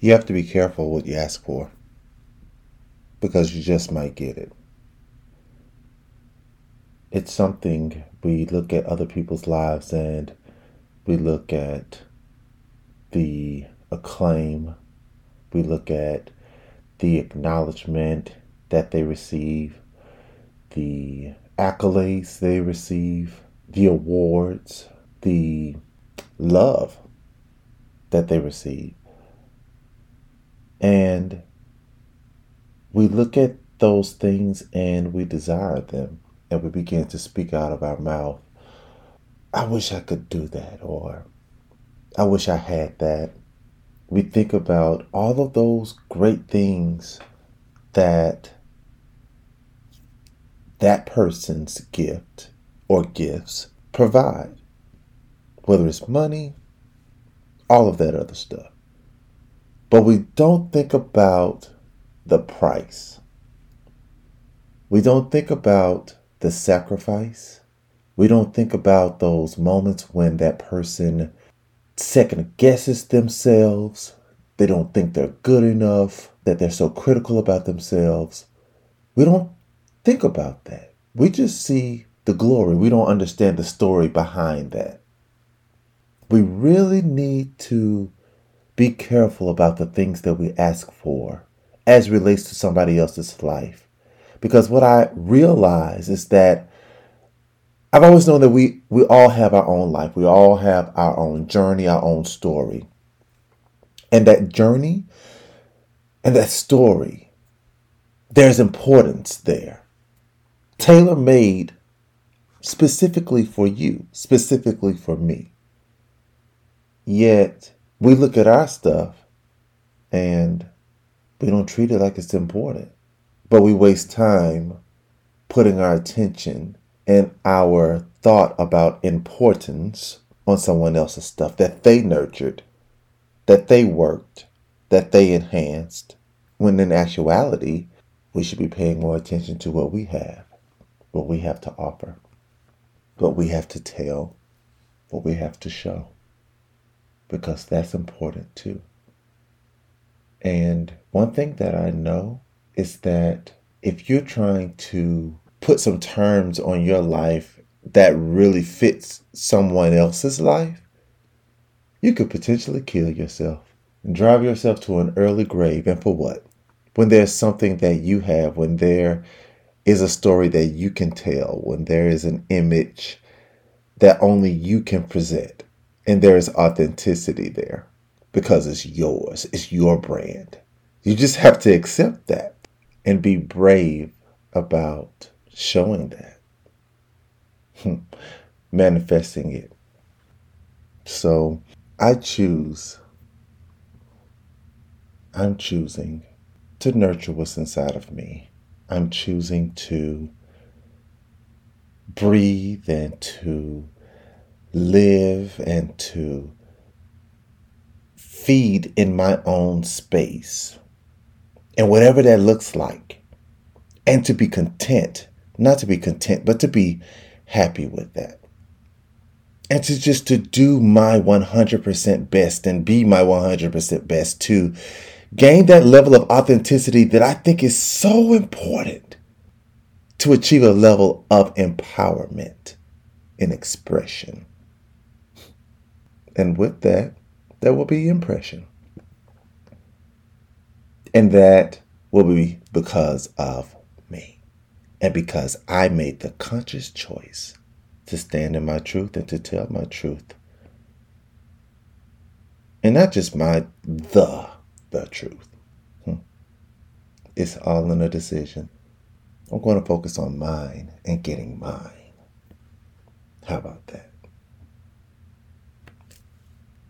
You have to be careful what you ask for because you just might get it. It's something we look at other people's lives and we look at the acclaim, we look at the acknowledgement that they receive, the accolades they receive, the awards, the love that they receive. And we look at those things and we desire them and we begin to speak out of our mouth. I wish I could do that, or I wish I had that. We think about all of those great things that that person's gift or gifts provide, whether it's money, all of that other stuff. But we don't think about the price. We don't think about the sacrifice. We don't think about those moments when that person second guesses themselves. They don't think they're good enough, that they're so critical about themselves. We don't think about that. We just see the glory. We don't understand the story behind that. We really need to be careful about the things that we ask for as relates to somebody else's life. Because what I realize is that I've always known that we, we all have our own life. We all have our own journey, our own story. And that journey and that story, there's importance there. Tailor made specifically for you, specifically for me. Yet we look at our stuff and we don't treat it like it's important. But we waste time putting our attention and our thought about importance on someone else's stuff that they nurtured, that they worked, that they enhanced, when in actuality, we should be paying more attention to what we have, what we have to offer, what we have to tell, what we have to show, because that's important too. And one thing that I know is that if you're trying to put some terms on your life that really fits someone else's life, you could potentially kill yourself and drive yourself to an early grave. And for what? When there's something that you have, when there is a story that you can tell, when there is an image that only you can present, and there is authenticity there because it's yours, it's your brand. You just have to accept that and be brave about showing that, hmm. manifesting it. So I choose, I'm choosing to nurture what's inside of me. I'm choosing to breathe and to live and to feed in my own space. And whatever that looks like. And to be content, not to be content, but to be happy with that. And to just to do my 100% best and be my 100% best to gain that level of authenticity that I think is so important to achieve a level of empowerment in expression. And with that, there will be impression. And that will be because of me. And because I made the conscious choice to stand in my truth and to tell my truth. And not just my the the truth. Hmm. It's all in a decision. I'm going to focus on mine and getting mine. How about that?